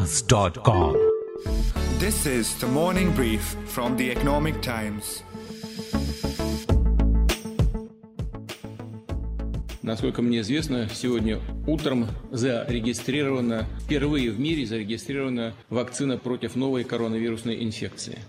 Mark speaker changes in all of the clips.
Speaker 1: Listeners.com.
Speaker 2: This is the morning brief from the Economic Times.
Speaker 3: Насколько мне известно, сегодня утром зарегистрирована, впервые в мире зарегистрирована вакцина против новой коронавирусной инфекции.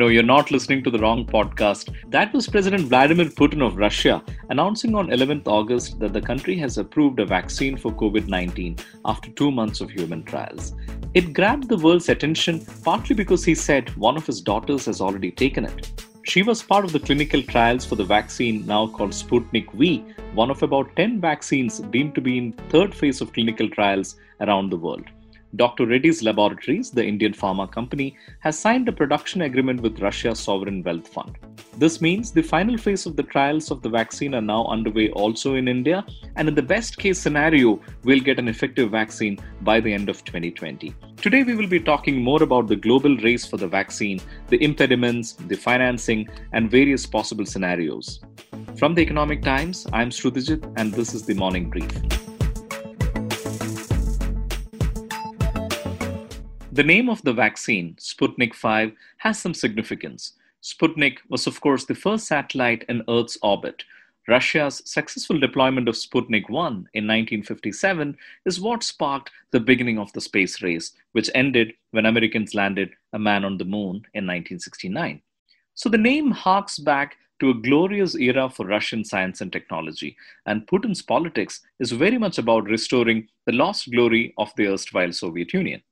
Speaker 4: No, you're not listening to the wrong podcast. That was President Vladimir Putin of Russia announcing on 11th August that the country has approved a vaccine for COVID 19 after two months of human trials. It grabbed the world's attention partly because he said one of his daughters has already taken it. She was part of the clinical trials for the vaccine now called Sputnik V, one of about 10 vaccines deemed to be in third phase of clinical trials around the world. Dr. Reddy's Laboratories, the Indian pharma company, has signed a production agreement with Russia's sovereign wealth fund. This means the final phase of the trials of the vaccine are now underway also in India, and in the best case scenario, we'll get an effective vaccine by the end of 2020. Today, we will be talking more about the global race for the vaccine, the impediments, the financing, and various possible scenarios. From the Economic Times, I'm Shrutijit, and this is the Morning Brief. The name of the vaccine, Sputnik 5, has some significance. Sputnik was, of course, the first satellite in Earth's orbit. Russia's successful deployment of Sputnik 1 in 1957 is what sparked the beginning of the space race, which ended when Americans landed a man on the moon in 1969. So the name harks back to a glorious era for Russian science and technology, and Putin's politics is very much about restoring the lost glory of the erstwhile Soviet Union.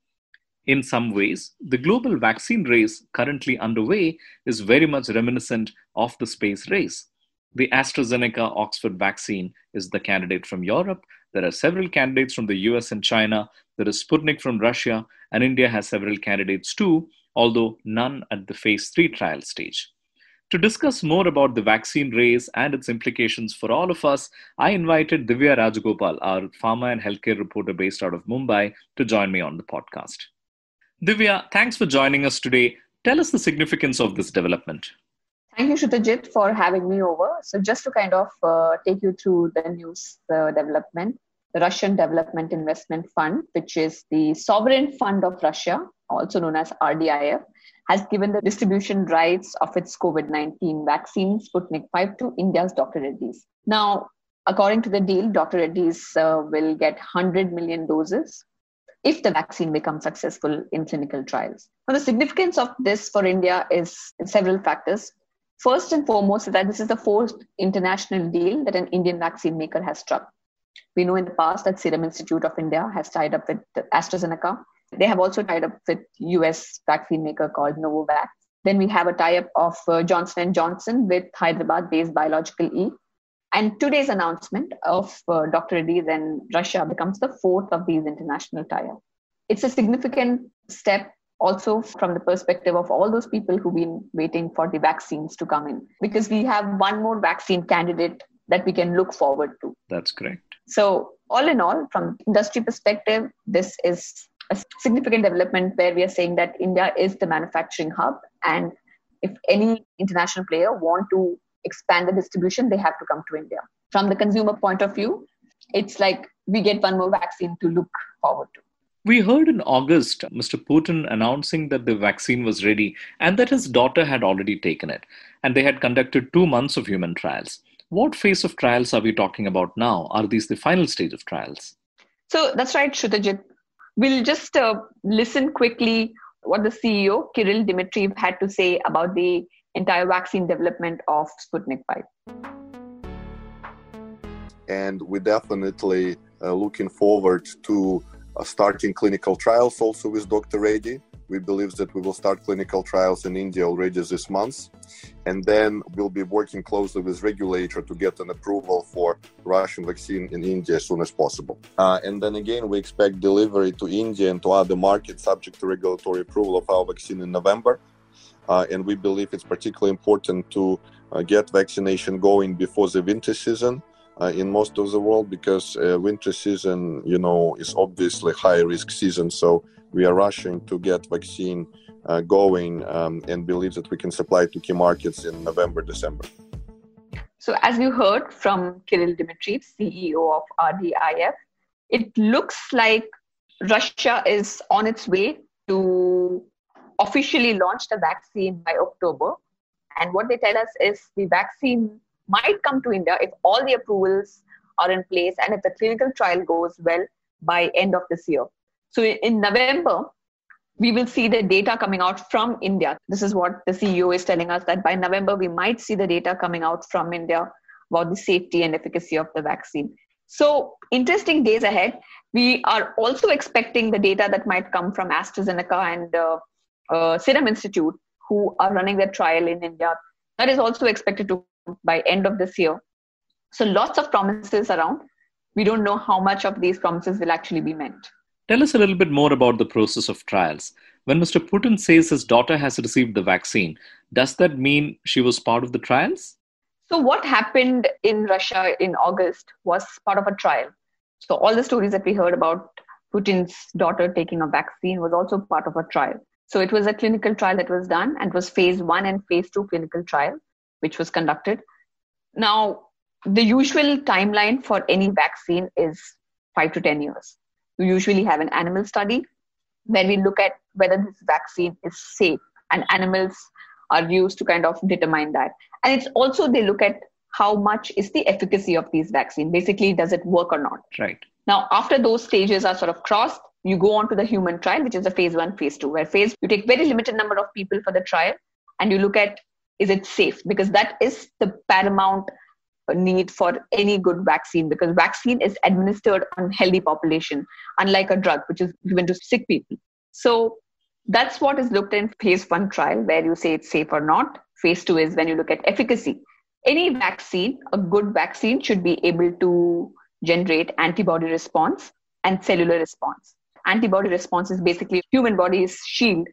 Speaker 4: In some ways, the global vaccine race currently underway is very much reminiscent of the space race. The AstraZeneca Oxford vaccine is the candidate from Europe. There are several candidates from the US and China. There is Sputnik from Russia, and India has several candidates too, although none at the phase 3 trial stage. To discuss more about the vaccine race and its implications for all of us, I invited Divya Rajagopal, our pharma and healthcare reporter based out of Mumbai, to join me on the podcast. Divya, thanks for joining us today. Tell us the significance of this development.
Speaker 5: Thank you, Shutajit, for having me over. So, just to kind of uh, take you through the news uh, development, the Russian Development Investment Fund, which is the sovereign fund of Russia, also known as RDIF, has given the distribution rights of its COVID 19 vaccine, Sputnik 5, to India's Dr. Reddy's. Now, according to the deal, Dr. Reddy's uh, will get 100 million doses if the vaccine becomes successful in clinical trials. Now, the significance of this for India is several factors. First and foremost, is that this is the fourth international deal that an Indian vaccine maker has struck. We know in the past that Serum Institute of India has tied up with AstraZeneca. They have also tied up with US vaccine maker called Novavax. Then we have a tie-up of uh, Johnson & Johnson with Hyderabad-based Biological E. And today's announcement of uh, Dr. Reddy's and Russia becomes the fourth of these international tie-ups. It's a significant step also from the perspective of all those people who've been waiting for the vaccines to come in, because we have one more vaccine candidate that we can look forward to.
Speaker 4: That's correct.
Speaker 5: So, all in all, from industry perspective, this is a significant development where we are saying that India is the manufacturing hub, and if any international player want to expand the distribution, they have to come to India. From the consumer point of view, it's like we get one more vaccine to look forward to.
Speaker 4: We heard in August Mr. Putin announcing that the vaccine was ready and that his daughter had already taken it, and they had conducted two months of human trials. What phase of trials are we talking about now? Are these the final stage of trials?
Speaker 5: So that's right, Shutajit. We'll just uh, listen quickly what the CEO, Kirill Dmitriev, had to say about the entire vaccine development of Sputnik 5.
Speaker 6: And we definitely uh, looking forward to uh, starting clinical trials also with Dr. Reddy. We believe that we will start clinical trials in India already this month. And then we'll be working closely with regulator to get an approval for Russian vaccine in India as soon as possible. Uh, and then again, we expect delivery to India and to other markets subject to regulatory approval of our vaccine in November. Uh, and we believe it's particularly important to uh, get vaccination going before the winter season uh, in most of the world because uh, winter season, you know, is obviously high risk season. So we are rushing to get vaccine uh, going um, and believe that we can supply to key markets in November, December.
Speaker 5: So, as you heard from Kirill Dmitriev, CEO of RDIF, it looks like Russia is on its way to officially launched the vaccine by October. And what they tell us is the vaccine might come to India if all the approvals are in place and if the clinical trial goes well by end of this year. So in November, we will see the data coming out from India. This is what the CEO is telling us that by November, we might see the data coming out from India about the safety and efficacy of the vaccine. So, interesting days ahead. We are also expecting the data that might come from AstraZeneca and uh, uh, Serum Institute, who are running their trial in India. That is also expected to by end of this year. So, lots of promises around. We don't know how much of these promises will actually be met.
Speaker 4: Tell us a little bit more about the process of trials. When Mr. Putin says his daughter has received the vaccine, does that mean she was part of the trials?
Speaker 5: So, what happened in Russia in August was part of a trial. So, all the stories that we heard about Putin's daughter taking a vaccine was also part of a trial. So, it was a clinical trial that was done and was phase one and phase two clinical trial, which was conducted. Now, the usual timeline for any vaccine is five to 10 years. We usually have an animal study where we look at whether this vaccine is safe and animals are used to kind of determine that. And it's also they look at how much is the efficacy of these vaccine. Basically does it work or not?
Speaker 4: Right.
Speaker 5: Now after those stages are sort of crossed you go on to the human trial which is a phase one phase two where phase you take very limited number of people for the trial and you look at is it safe? Because that is the paramount uh, need for any good vaccine because vaccine is administered on healthy population unlike a drug which is given to sick people. So that's what is looked in phase 1 trial where you say it's safe or not. Phase 2 is when you look at efficacy. Any vaccine a good vaccine should be able to generate antibody response and cellular response antibody response is basically human body's shield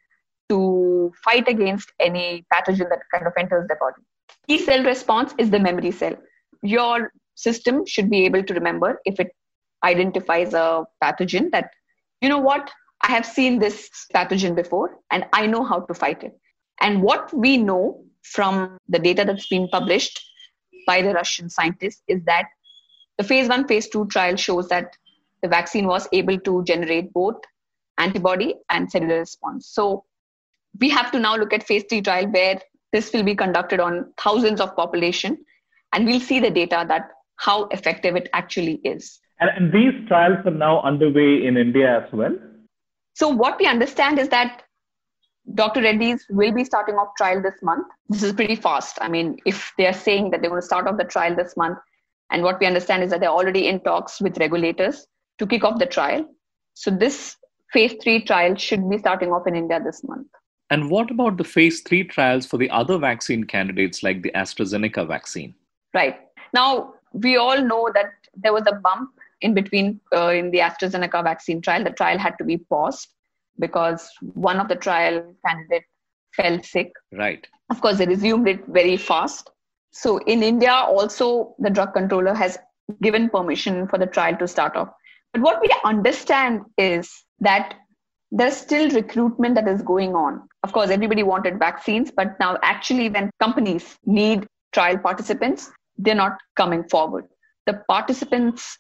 Speaker 5: to fight against any pathogen that kind of enters the body T cell response is the memory cell your system should be able to remember if it identifies a pathogen that, you know what, I have seen this pathogen before and I know how to fight it. And what we know from the data that's been published by the Russian scientists is that the phase one, phase two trial shows that the vaccine was able to generate both antibody and cellular response. So we have to now look at phase three trial where this will be conducted on thousands of population and we'll see the data that how effective it actually is.
Speaker 1: And, and these trials are now underway in India as well.
Speaker 5: So what we understand is that Dr. Reddy's will be starting off trial this month. This is pretty fast. I mean, if they are saying that they're going to start off the trial this month, and what we understand is that they're already in talks with regulators to kick off the trial. So this phase three trial should be starting off in India this month.
Speaker 4: And what about the phase three trials for the other vaccine candidates like the AstraZeneca vaccine?
Speaker 5: Right. Now, we all know that there was a bump in between uh, in the AstraZeneca vaccine trial. The trial had to be paused because one of the trial candidates fell sick.
Speaker 4: Right.
Speaker 5: Of course, they resumed it very fast. So in India, also the drug controller has given permission for the trial to start off. But what we understand is that there's still recruitment that is going on. Of course, everybody wanted vaccines, but now actually, when companies need trial participants, they're not coming forward. The participants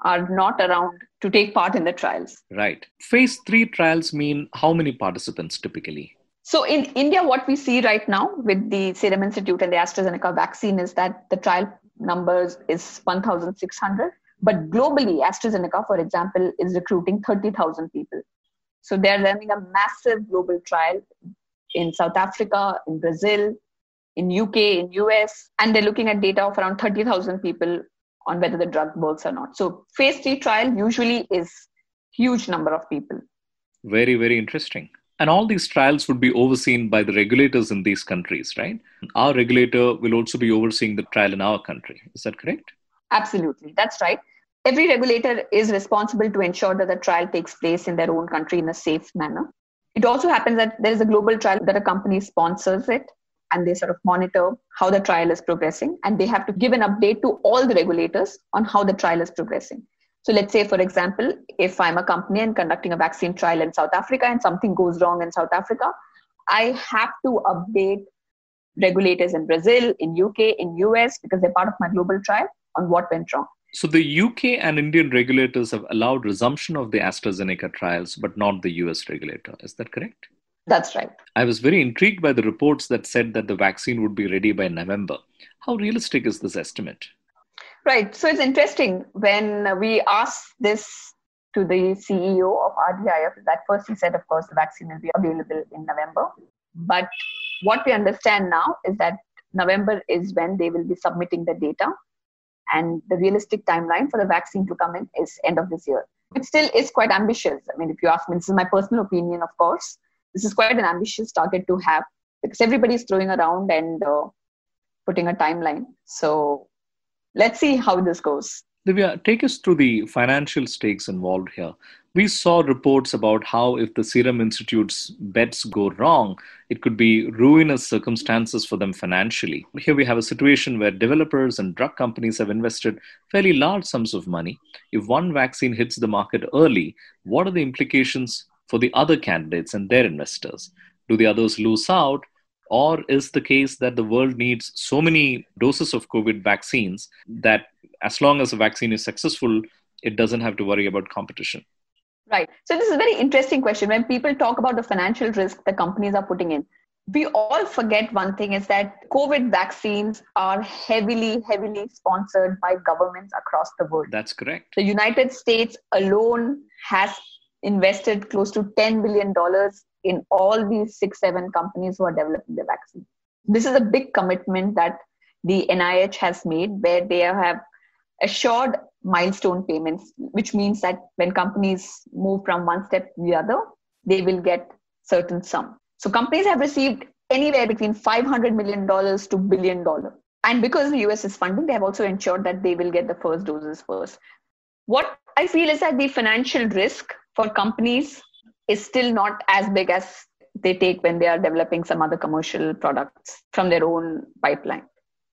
Speaker 5: are not around to take part in the trials.
Speaker 4: Right. Phase three trials mean how many participants typically?
Speaker 5: So in India, what we see right now with the Serum Institute and the AstraZeneca vaccine is that the trial numbers is 1,600. But globally, AstraZeneca, for example, is recruiting 30,000 people. So they're running a massive global trial in South Africa, in Brazil, in UK, in US, and they're looking at data of around 30,000 people on whether the drug works or not. So phase three trial usually is huge number of people.
Speaker 4: Very, very interesting. And all these trials would be overseen by the regulators in these countries, right? Our regulator will also be overseeing the trial in our country. Is that correct?
Speaker 5: Absolutely. That's right. Every regulator is responsible to ensure that the trial takes place in their own country in a safe manner. It also happens that there is a global trial that a company sponsors it and they sort of monitor how the trial is progressing and they have to give an update to all the regulators on how the trial is progressing so let's say for example if i'm a company and conducting a vaccine trial in south africa and something goes wrong in south africa i have to update regulators in brazil in uk in us because they're part of my global trial on what went wrong
Speaker 4: So the UK and Indian regulators have allowed resumption of the AstraZeneca trials, but not the US regulator. Is that correct?
Speaker 5: That's right.
Speaker 4: I was very intrigued by the reports that said that the vaccine would be ready by November. How realistic is this estimate?
Speaker 5: Right. So it's interesting when we asked this to the CEO of RDIF that first he said, of course, the vaccine will be available in November. But what we understand now is that November is when they will be submitting the data. And the realistic timeline for the vaccine to come in is end of this year. It still is quite ambitious. I mean, if you ask me, this is my personal opinion, of course this is quite an ambitious target to have because everybody's throwing around and uh, putting a timeline. So let's see how this goes.
Speaker 4: Divya, take us through the financial stakes involved here. We saw reports about how, if the Serum Institute's bets go wrong, it could be ruinous circumstances for them financially. Here we have a situation where developers and drug companies have invested fairly large sums of money. If one vaccine hits the market early, what are the implications for the other candidates and their investors? Do the others lose out? Or is the case that the world needs so many doses of COVID vaccines that as long as a vaccine is successful, it doesn't have to worry about competition?
Speaker 5: Right. So, this is a very interesting question. When people talk about the financial risk the companies are putting in, we all forget one thing is that COVID vaccines are heavily, heavily sponsored by governments across the world.
Speaker 4: That's correct.
Speaker 5: The United States alone has invested close to $10 billion in all these six, seven companies who are developing the vaccine. This is a big commitment that the NIH has made where they have assured milestone payments, which means that when companies move from one step to the other, they will get certain sum. So companies have received anywhere between $500 million to billion dollar. And because the US is funding, they have also ensured that they will get the first doses first. What I feel is that the financial risk for companies is still not as big as they take when they are developing some other commercial products from their own pipeline.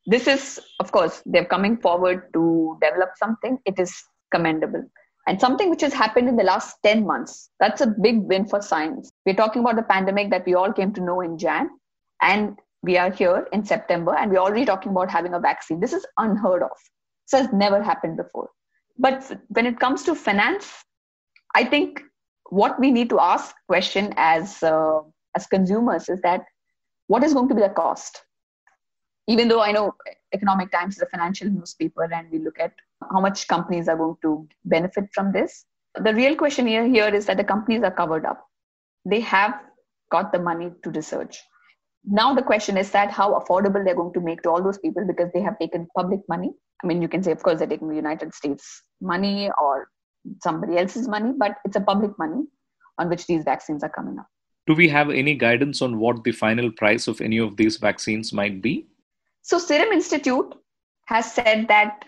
Speaker 5: This is, of course, they're coming forward to develop something. It is commendable. And something which has happened in the last 10 months, that's a big win for science. We're talking about the pandemic that we all came to know in Jan, and we are here in September, and we're already talking about having a vaccine. This is unheard of. This has never happened before. But when it comes to finance, I think what we need to ask question as uh, as consumers is that what is going to be the cost? Even though I know Economic Times is a financial newspaper and we look at how much companies are going to benefit from this, the real question here, here is that the companies are covered up. They have got the money to research. Now the question is that how affordable they're going to make to all those people because they have taken public money. I mean, you can say, of course, they're taking the United States money or somebody else's money, but it's a public money on which these vaccines are coming up.
Speaker 4: Do we have any guidance on what the final price of any of these vaccines might be?
Speaker 5: So, Serum Institute has said that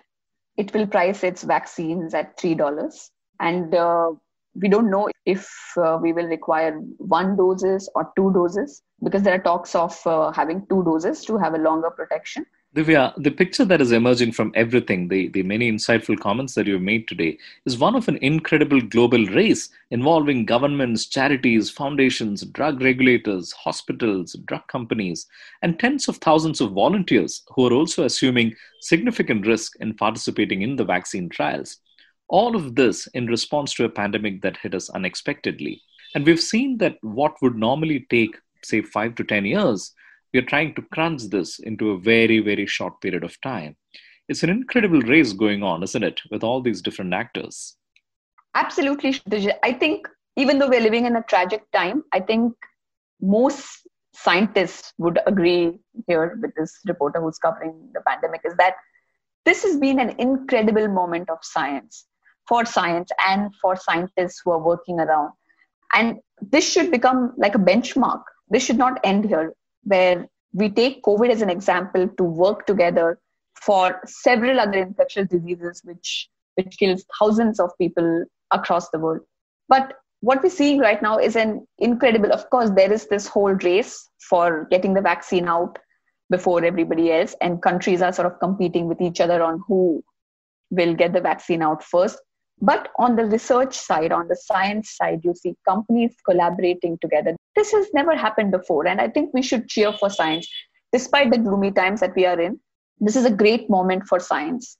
Speaker 5: it will price its vaccines at $3. And uh, we don't know if uh, we will require one doses or two doses because there are talks of uh, having two doses to have a longer protection.
Speaker 4: Divya, the picture that is emerging from everything, the, the many insightful comments that you've made today, is one of an incredible global race involving governments, charities, foundations, drug regulators, hospitals, drug companies, and tens of thousands of volunteers who are also assuming significant risk in participating in the vaccine trials. All of this in response to a pandemic that hit us unexpectedly. And we've seen that what would normally take, say, five to 10 years we are trying to crunch this into a very, very short period of time. It's an incredible race going on, isn't it, with all these different actors?
Speaker 5: Absolutely. I think even though we're living in a tragic time, I think most scientists would agree here with this reporter who's covering the pandemic is that this has been an incredible moment of science for science and for scientists who are working around. And this should become like a benchmark. This should not end here where we take COVID as an example to work together for several other infectious diseases which which kills thousands of people across the world. But what we're seeing right now is an incredible, of course, there is this whole race for getting the vaccine out before everybody else, and countries are sort of competing with each other on who will get the vaccine out first. But on the research side, on the science side, you see companies collaborating together. This has never happened before. And I think we should cheer for science. Despite the gloomy times that we are in, this is a great moment for science.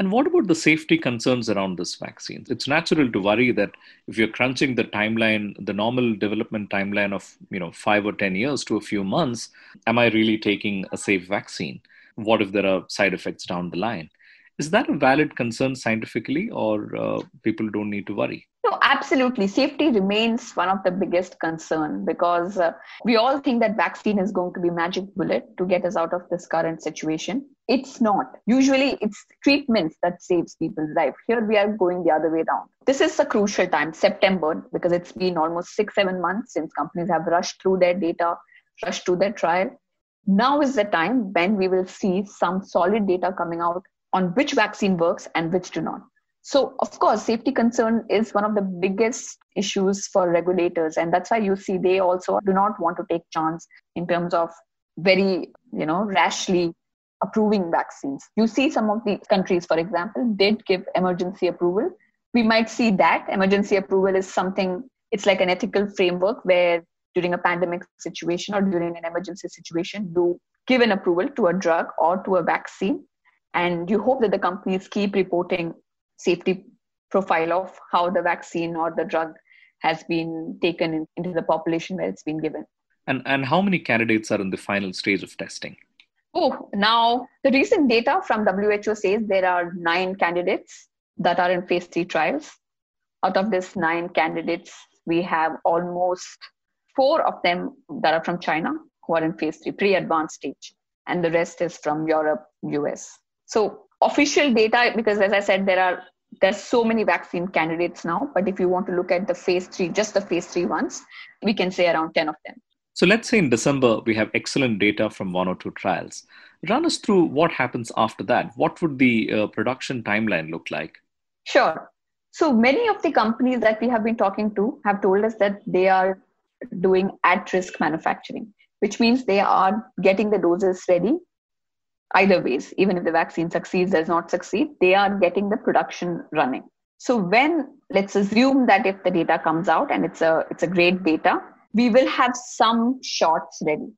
Speaker 4: And what about the safety concerns around this vaccine? It's natural to worry that if you're crunching the timeline, the normal development timeline of you know five or ten years to a few months, am I really taking a safe vaccine? What if there are side effects down the line? Is that a valid concern scientifically, or uh, people don't need to worry?
Speaker 5: No, absolutely. Safety remains one of the biggest concern because uh, we all think that vaccine is going to be magic bullet to get us out of this current situation. It's not. Usually, it's treatments that saves people's life. Here we are going the other way around. This is a crucial time, September, because it's been almost six, seven months since companies have rushed through their data, rushed through their trial. Now is the time when we will see some solid data coming out on which vaccine works and which do not. So, of course, safety concern is one of the biggest issues for regulators, and that's why you see they also do not want to take chance in terms of very, you know, rashly approving vaccines. You see some of the countries, for example, did give emergency approval. We might see that emergency approval is something. It's like an ethical framework where during a pandemic situation or during an emergency situation, you give an approval to a drug or to a vaccine and you hope that the companies keep reporting safety profile of how the vaccine or the drug has been taken in, into the population where it's been given.
Speaker 4: And and how many candidates are in the final stage of testing?
Speaker 5: Oh now the recent data from WHO says there are nine candidates that are in phase 3 trials. Out of this nine candidates we have almost four of them that are from china who are in phase 3 pre-advanced stage. And the rest is from europe us so official data, because as I said, there are there's so many vaccine candidates now. But if you want to look at the phase three, just the phase three ones, we can say around 10 of them.
Speaker 4: So let's say in December we have excellent data from one or two trials. Run us through what happens after that. What would the uh, production timeline look like?
Speaker 5: Sure. So many of the companies that we have been talking to have told us that they are doing at risk manufacturing, which means they are getting the doses ready either ways even if the vaccine succeeds does not succeed they are getting the production running. So when let's assume that if the data comes out and it's a it's a great data we will have some shots ready.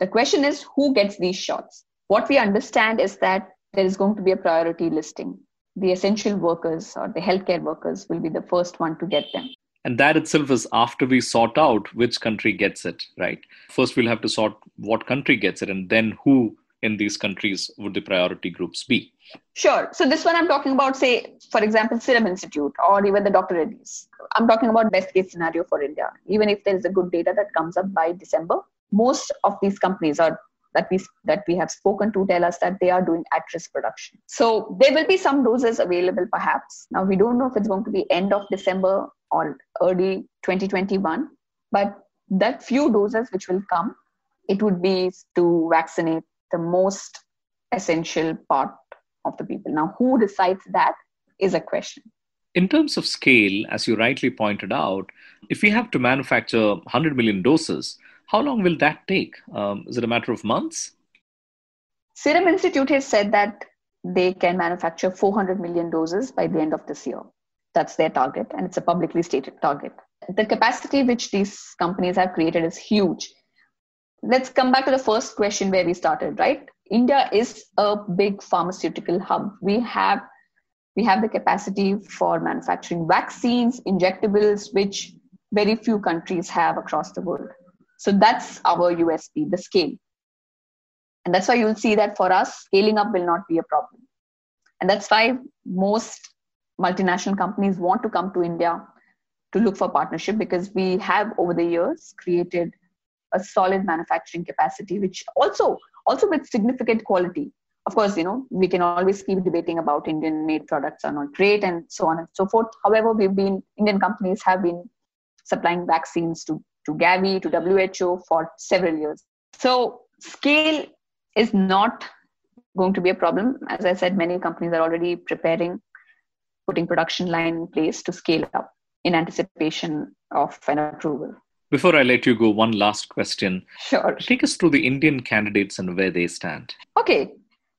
Speaker 5: The question is who gets these shots? What we understand is that there is going to be a priority listing. The essential workers or the healthcare workers will be the first one to get them.
Speaker 4: And that itself is after we sort out which country gets it right? First we'll have to sort what country gets it and then who in these countries would the priority groups be?
Speaker 5: Sure. So this one I'm talking about, say, for example, Serum Institute or even the Dr. Reddy's. I'm talking about best case scenario for India. Even if there is a good data that comes up by December, most of these companies are that we that we have spoken to tell us that they are doing at-risk production. So there will be some doses available, perhaps. Now we don't know if it's going to be end of December or early 2021, but that few doses which will come, it would be to vaccinate the most essential part of the people. Now, who decides that is a question.
Speaker 4: In terms of scale, as you rightly pointed out, if we have to manufacture 100 million doses, how long will that take? Um, is it a matter of months?
Speaker 5: Serum Institute has said that they can manufacture 400 million doses by the end of this year. That's their target, and it's a publicly stated target. The capacity which these companies have created is huge let's come back to the first question where we started right? India is a big pharmaceutical hub. We have we have the capacity for manufacturing vaccines injectables which very few countries have across the world. So that's our usp the scale. And that's why you'll see that for us scaling up will not be a problem. And that's why most multinational companies want to come to india to look for partnership because we have over the years created a solid manufacturing capacity, which also also with significant quality. Of course, you know we can always keep debating about Indian-made products are not great and so on and so forth. However, we've been Indian companies have been supplying vaccines to to Gavi to WHO for several years. So scale is not going to be a problem. As I said, many companies are already preparing, putting production line in place to scale up in anticipation of an approval.
Speaker 4: Before I let you go, one last question.
Speaker 5: Sure.
Speaker 4: Take us through the Indian candidates and where they stand.
Speaker 5: Okay.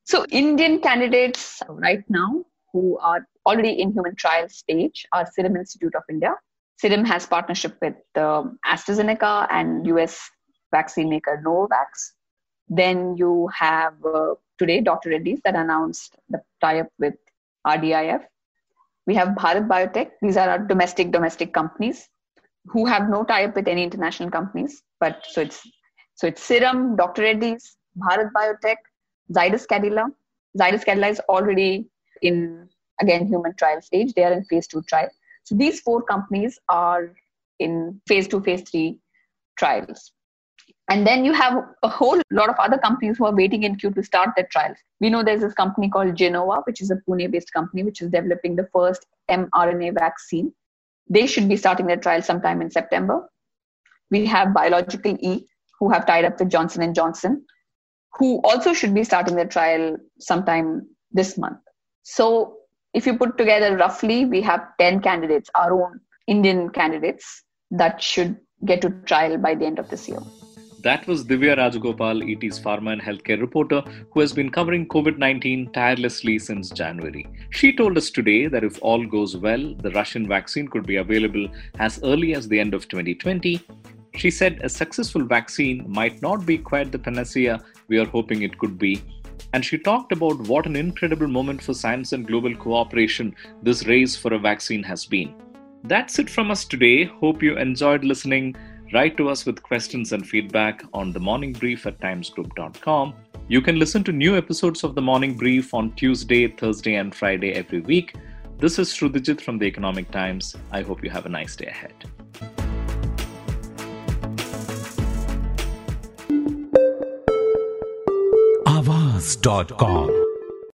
Speaker 5: So, Indian candidates right now who are already in human trial stage are Serum Institute of India. Serum has partnership with um, AstraZeneca and US vaccine maker Novavax. Then you have uh, today Dr. Reddy's that announced the tie-up with RDIF. We have Bharat Biotech. These are our domestic domestic companies who have no tie-up with any international companies. But so it's so it's Serum, Dr. Reddy's, Bharat Biotech, Zydus Cadila. Zydus Cadila is already in again human trial stage. They are in phase two trial. So these four companies are in phase two, phase three trials. And then you have a whole lot of other companies who are waiting in queue to start their trials. We know there's this company called Gennova, which is a Pune based company, which is developing the first mRNA vaccine. They should be starting their trial sometime in September. We have Biological E, who have tied up with Johnson and Johnson, who also should be starting their trial sometime this month. So if you put together roughly, we have 10 candidates, our own Indian candidates, that should get to trial by the end of this year.
Speaker 4: That was Divya Rajagopal, ET's pharma and healthcare reporter, who has been covering COVID 19 tirelessly since January. She told us today that if all goes well, the Russian vaccine could be available as early as the end of 2020. She said a successful vaccine might not be quite the panacea we are hoping it could be. And she talked about what an incredible moment for science and global cooperation this race for a vaccine has been. That's it from us today. Hope you enjoyed listening. Write to us with questions and feedback on the morning brief at timesgroup.com. You can listen to new episodes of the morning brief on Tuesday, Thursday, and Friday every week. This is Shrutijit from the Economic Times. I hope you have a nice day ahead.
Speaker 7: Avaz.com